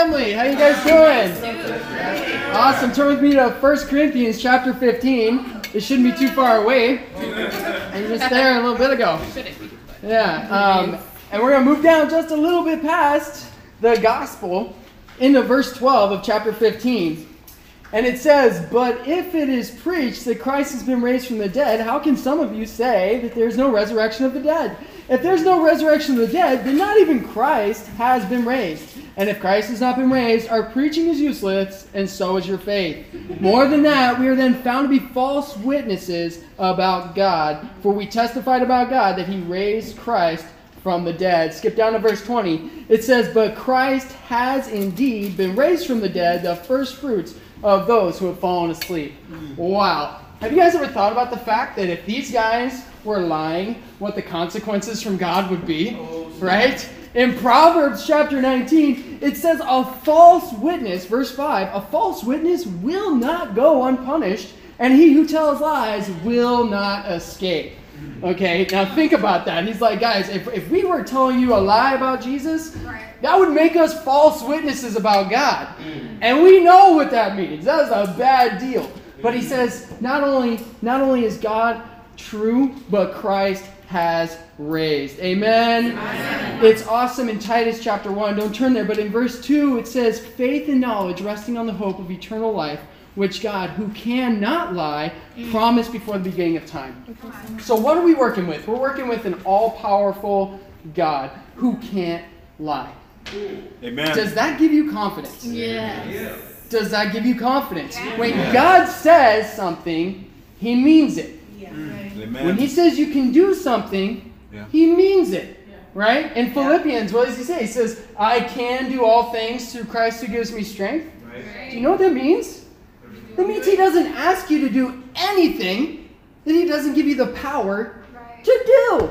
family. How you guys doing? Awesome. Turn with me to 1 Corinthians chapter 15. It shouldn't be too far away. And just there a little bit ago. Yeah. Um, and we're going to move down just a little bit past the gospel into verse 12 of chapter 15. And it says, But if it is preached that Christ has been raised from the dead, how can some of you say that there's no resurrection of the dead? If there's no resurrection of the dead, then not even Christ has been raised. And if Christ has not been raised, our preaching is useless, and so is your faith. More than that, we are then found to be false witnesses about God, for we testified about God that he raised Christ from the dead. Skip down to verse 20. It says, But Christ has indeed been raised from the dead, the first fruits of those who have fallen asleep. Wow. Have you guys ever thought about the fact that if these guys were lying, what the consequences from God would be? Oh, right? In Proverbs chapter 19, it says, A false witness, verse 5, a false witness will not go unpunished, and he who tells lies will not escape. Okay, now think about that. He's like, guys, if, if we were telling you a lie about Jesus, that would make us false witnesses about God. Mm. And we know what that means. That is a bad deal. But he says, not only, not only is God true, but Christ has raised. Amen? Amen. It's awesome in Titus chapter 1. Don't turn there, but in verse 2 it says, Faith and knowledge resting on the hope of eternal life, which God, who cannot lie, promised before the beginning of time. So, what are we working with? We're working with an all powerful God who can't lie. Amen. Does that give you confidence? Yes. Does that give you confidence? When God says something, He means it. Amen. When He says you can do something, Yeah. He means it. Right? In Philippians, what does He say? He says, I can do all things through Christ who gives me strength. Do you know what that means? That means He doesn't ask you to do anything that He doesn't give you the power to do.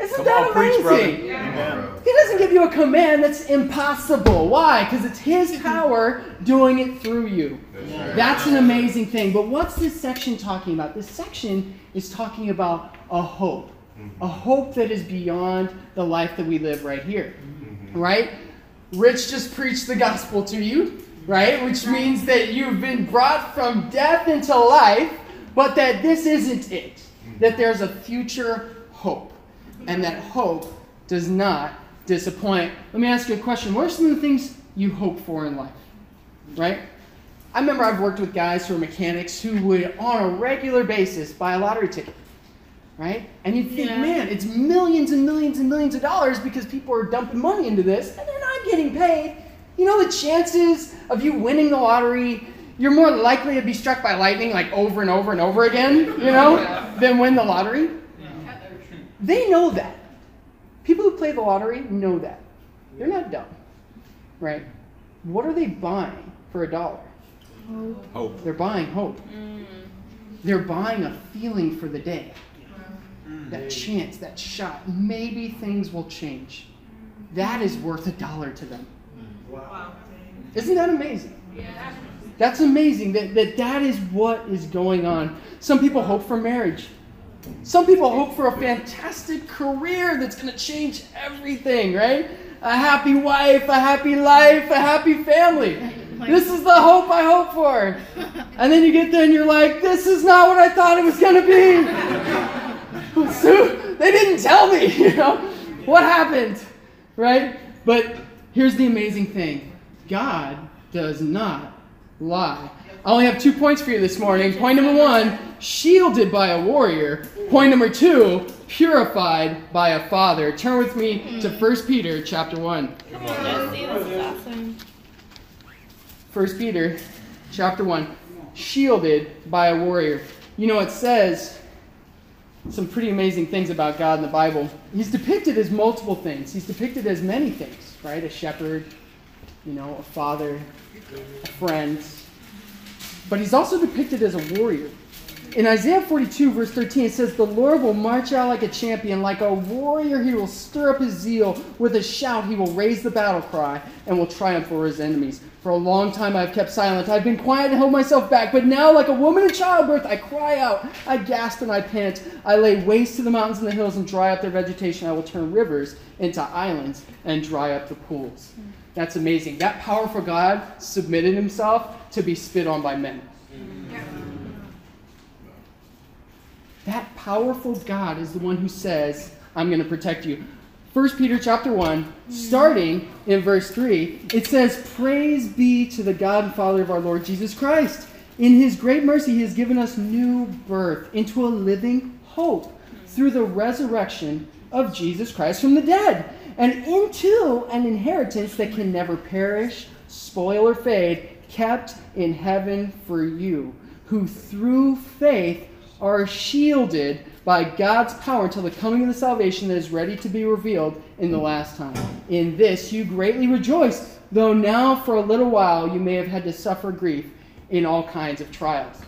Isn't Come that on, preach, brother. amazing? He doesn't give you a command that's impossible. Why? Because it's His power doing it through you. That's an amazing thing. But what's this section talking about? This section is talking about a hope. A mm-hmm. hope that is beyond the life that we live right here. Mm-hmm. Right? Rich just preached the gospel to you, right? Which means that you've been brought from death into life, but that this isn't it. That mm-hmm. there's a future hope. And that hope does not disappoint. Let me ask you a question. What are some of the things you hope for in life? Right? I remember I've worked with guys who are mechanics who would, on a regular basis, buy a lottery ticket. Right? And you'd think, Yeah. man, it's millions and millions and millions of dollars because people are dumping money into this and they're not getting paid. You know the chances of you winning the lottery, you're more likely to be struck by lightning like over and over and over again, you know, than win the lottery. They know that. People who play the lottery know that. They're not dumb. Right? What are they buying for a dollar? Hope. They're buying hope. Mm. They're buying a feeling for the day. Mm. That mm. chance, that shot. Maybe things will change. That is worth a dollar to them. Wow. Isn't that amazing? Yeah. That's amazing that, that that is what is going on. Some people hope for marriage. Some people hope for a fantastic career that's going to change everything, right? A happy wife, a happy life, a happy family. This is the hope I hope for. And then you get there and you're like, this is not what I thought it was going to be. So, they didn't tell me, you know? What happened? Right? But here's the amazing thing God does not lie. I only have two points for you this morning. Point number one, shielded by a warrior. Point number two, purified by a father. Turn with me to 1 Peter chapter 1. Jesse, this is awesome. 1 Peter chapter 1, shielded by a warrior. You know, it says some pretty amazing things about God in the Bible. He's depicted as multiple things. He's depicted as many things, right? A shepherd, you know, a father, a friend. But he's also depicted as a warrior. in Isaiah 42, verse 13, it says, The Lord will march out like a champion, like a warrior. He will stir up his zeal. With a shout, he will raise the battle cry and will triumph over his enemies. For a long time I have kept silent. I've been quiet and held myself back. But now, like a woman in childbirth, I cry out. I gasp and I pant. I lay waste to the mountains and the hills and dry up their vegetation. I will turn rivers into islands and dry up the pools. That's amazing. That powerful God submitted himself to be spit on by men. That powerful God is the one who says, I'm going to protect you. 1 Peter chapter 1, starting in verse 3, it says, Praise be to the God and Father of our Lord Jesus Christ. In his great mercy, he has given us new birth into a living hope through the resurrection of Jesus Christ from the dead, and into an inheritance that can never perish, spoil, or fade, kept in heaven for you, who through faith are shielded by God's power until the coming of the salvation that is ready to be revealed in the last time. In this you greatly rejoice, though now for a little while you may have had to suffer grief in all kinds of trials.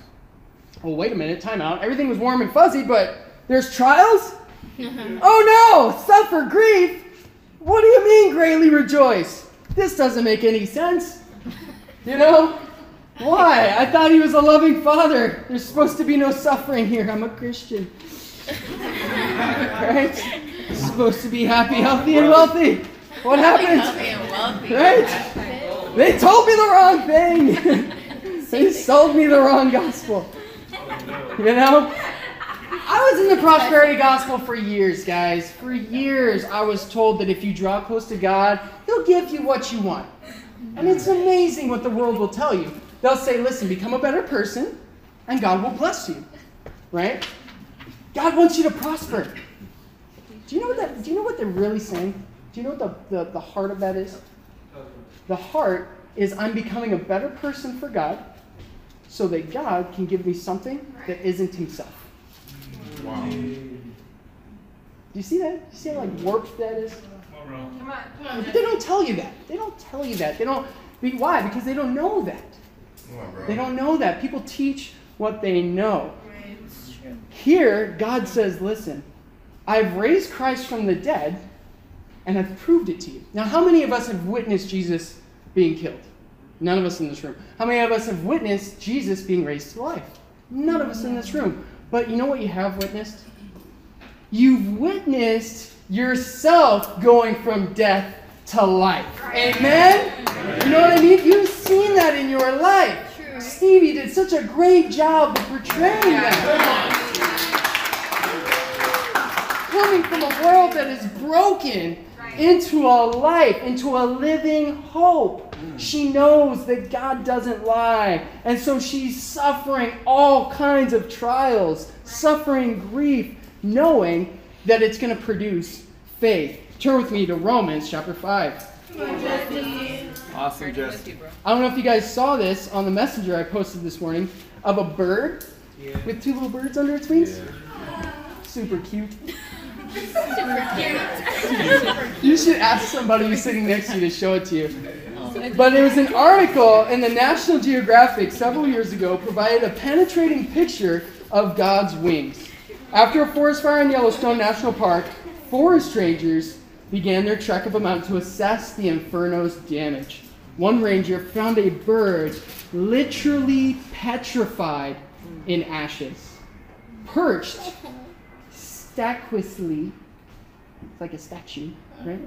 Well, wait a minute, time out. Everything was warm and fuzzy, but there's trials? oh no, suffer grief? What do you mean greatly rejoice? This doesn't make any sense. You know? Why? I thought he was a loving father. There's supposed to be no suffering here. I'm a Christian. right? Supposed to be happy, healthy, and wealthy. What happened? Right? They told me the wrong thing. they sold me the wrong gospel. You know? Was in the prosperity gospel for years, guys. For years, I was told that if you draw close to God, He'll give you what you want. And it's amazing what the world will tell you. They'll say, listen, become a better person, and God will bless you. Right? God wants you to prosper. Do you know what that do you know what they're really saying? Do you know what the, the, the heart of that is? The heart is I'm becoming a better person for God so that God can give me something that isn't himself. Wow. Do you see that? Do you see how like warped that is? Come on. But they don't tell you that. They don't tell you that. They don't. Why? Because they don't know that. They don't know that. People teach what they know. Right, it's true. Here, God says, listen, I've raised Christ from the dead, and I've proved it to you. Now, how many of us have witnessed Jesus being killed? None of us in this room. How many of us have witnessed Jesus being raised to life? None of us in this room. But you know what you have witnessed? You've witnessed yourself going from death to life. Amen? You know what I mean? You've seen that in your life. True. Stevie did such a great job of portraying that. Coming from a world that is broken into a life, into a living hope. She knows that God doesn't lie. And so she's suffering all kinds of trials, suffering grief, knowing that it's going to produce faith. Turn with me to Romans chapter 5. Awesome, Jess. I don't know if you guys saw this on the messenger I posted this morning of a bird with two little birds under its wings. Super cute. Super cute. You should ask somebody who's sitting next to you to show it to you. But it was an article in the National Geographic several years ago provided a penetrating picture of God's wings. After a forest fire in Yellowstone National Park, forest rangers began their trek up a mountain to assess the inferno's damage. One ranger found a bird literally petrified in ashes, perched statuously, it's like a statue, right?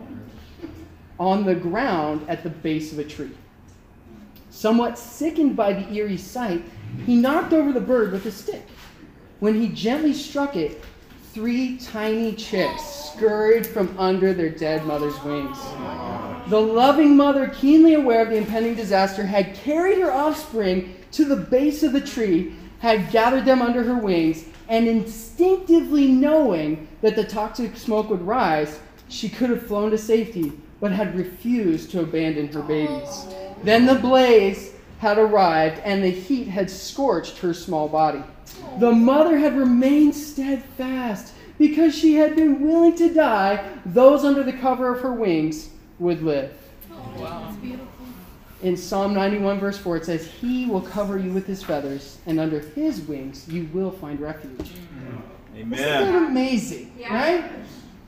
On the ground at the base of a tree. Somewhat sickened by the eerie sight, he knocked over the bird with a stick. When he gently struck it, three tiny chicks scurried from under their dead mother's wings. The loving mother, keenly aware of the impending disaster, had carried her offspring to the base of the tree, had gathered them under her wings, and instinctively knowing that the toxic smoke would rise, she could have flown to safety, but had refused to abandon her babies. Then the blaze had arrived, and the heat had scorched her small body. The mother had remained steadfast because she had been willing to die. Those under the cover of her wings would live. in Psalm 91, verse 4, it says, He will cover you with his feathers, and under his wings you will find refuge. Isn't that Amen. amazing? Yeah. Right?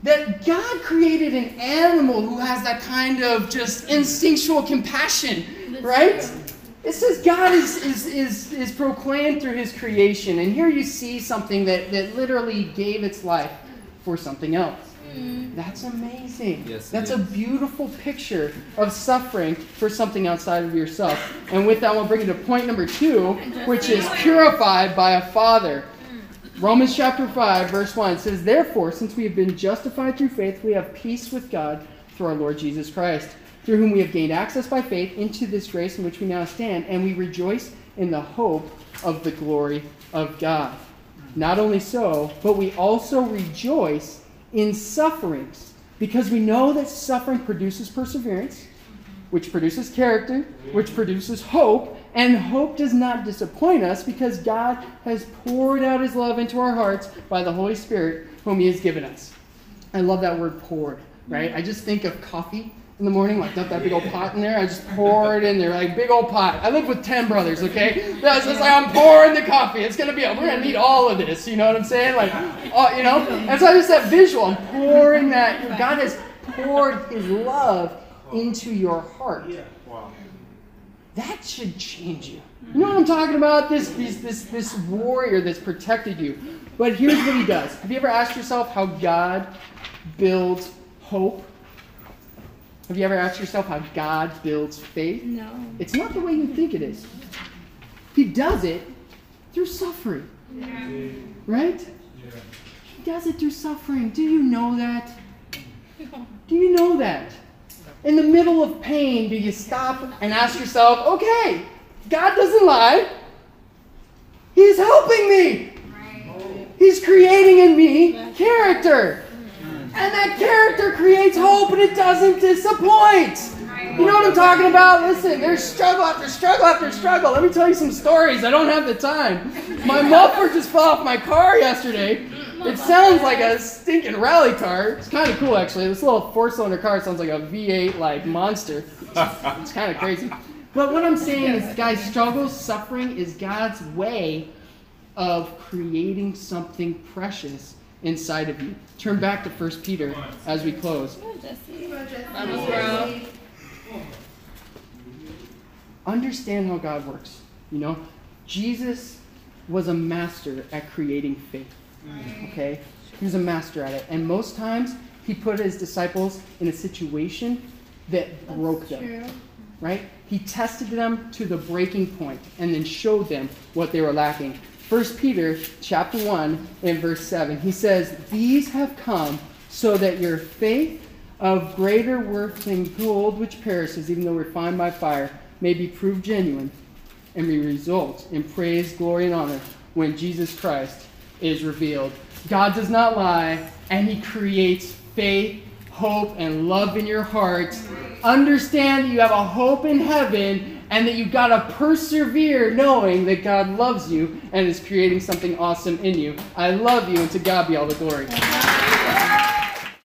That God created an animal who has that kind of just instinctual compassion, right? It says God is, is, is, is proclaimed through his creation. And here you see something that, that literally gave its life for something else. Mm-hmm. That's amazing. Yes, it That's a beautiful picture of suffering for something outside of yourself. And with that, we'll bring you to point number two, which is purified by a father. Romans chapter 5, verse 1 says, Therefore, since we have been justified through faith, we have peace with God through our Lord Jesus Christ, through whom we have gained access by faith into this grace in which we now stand, and we rejoice in the hope of the glory of God. Not only so, but we also rejoice in sufferings, because we know that suffering produces perseverance, which produces character, which produces hope, and hope does not disappoint us because God has poured out his love into our hearts by the Holy Spirit, whom he has given us. I love that word poured, right? I just think of coffee in the morning, like dump that big old pot in there. I just pour it in there, like big old pot. I live with 10 brothers, okay? That's just like I'm pouring the coffee. It's gonna be, we're gonna need all of this, you know what I'm saying? Like, oh, you know? And so just that visual, I'm pouring that. God has poured his love into your heart that should change you. You know what I'm talking about? This, this, this, this warrior that's protected you. But here's what he does. Have you ever asked yourself how God builds hope? Have you ever asked yourself how God builds faith? No. It's not the way you think it is. He does it through suffering, right? He does it through suffering. Do you know that? Do you know that? In the middle of pain, do you stop and ask yourself, okay, God doesn't lie. He's helping me. He's creating in me character. And that character creates hope and it doesn't disappoint. You know what I'm talking about? Listen, there's struggle after struggle after struggle. Let me tell you some stories. I don't have the time. My muffler just fell off my car yesterday. It sounds like a stinking rally car. It's kind of cool, actually. This little four-cylinder car sounds like a V8 like monster. It's kind of crazy. But what I'm saying is, guys, struggle, suffering is God's way of creating something precious inside of you. Turn back to 1 Peter as we close. Understand how God works. You know, Jesus was a master at creating faith. Okay? He was a master at it. And most times, he put his disciples in a situation that broke them. Right? He tested them to the breaking point and then showed them what they were lacking. 1 Peter chapter 1 and verse 7. He says, These have come so that your faith of greater worth than gold which perishes, even though refined by fire, may be proved genuine and may result in praise, glory, and honor when Jesus Christ is revealed. God does not lie, and He creates faith, hope, and love in your heart. Understand that you have a hope in heaven and that you've got to persevere knowing that God loves you and is creating something awesome in you. I love you, and to God be all the glory.